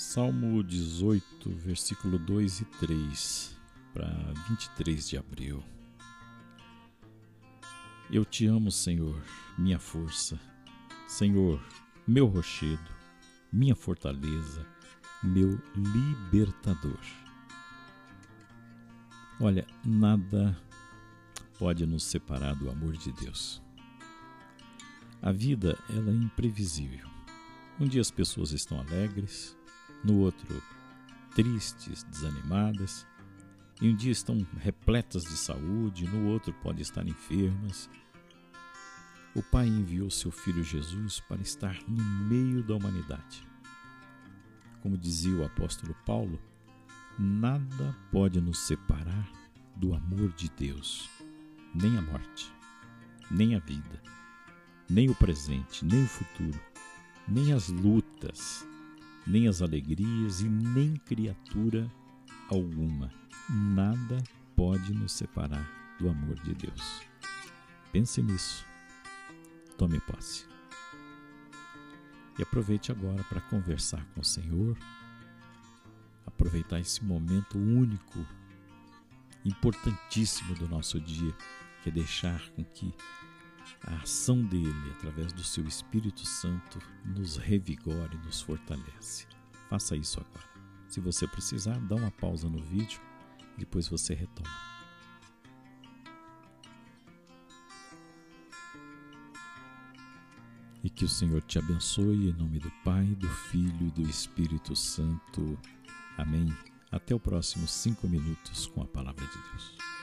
Salmo 18, versículo 2 e 3 para 23 de abril. Eu te amo, Senhor, minha força, Senhor, meu rochedo, minha fortaleza, meu libertador. Olha, nada pode nos separar do amor de Deus. A vida ela é imprevisível. Um dia as pessoas estão alegres, no outro tristes, desanimadas, e um dia estão repletas de saúde, no outro podem estar enfermas. O Pai enviou seu Filho Jesus para estar no meio da humanidade. Como dizia o apóstolo Paulo, nada pode nos separar do amor de Deus, nem a morte, nem a vida, nem o presente, nem o futuro, nem as lutas, nem as alegrias e nem criatura alguma. Nada pode nos separar do amor de Deus. Pense nisso. Tome posse. E aproveite agora para conversar com o Senhor, aproveitar esse momento único, importantíssimo do nosso dia, que é deixar com que a ação dele, através do seu Espírito Santo, nos revigore, nos fortalece. Faça isso agora. Se você precisar, dá uma pausa no vídeo, depois você retoma. E que o Senhor te abençoe em nome do Pai, do Filho e do Espírito Santo. Amém. Até o próximo cinco minutos com a palavra de Deus.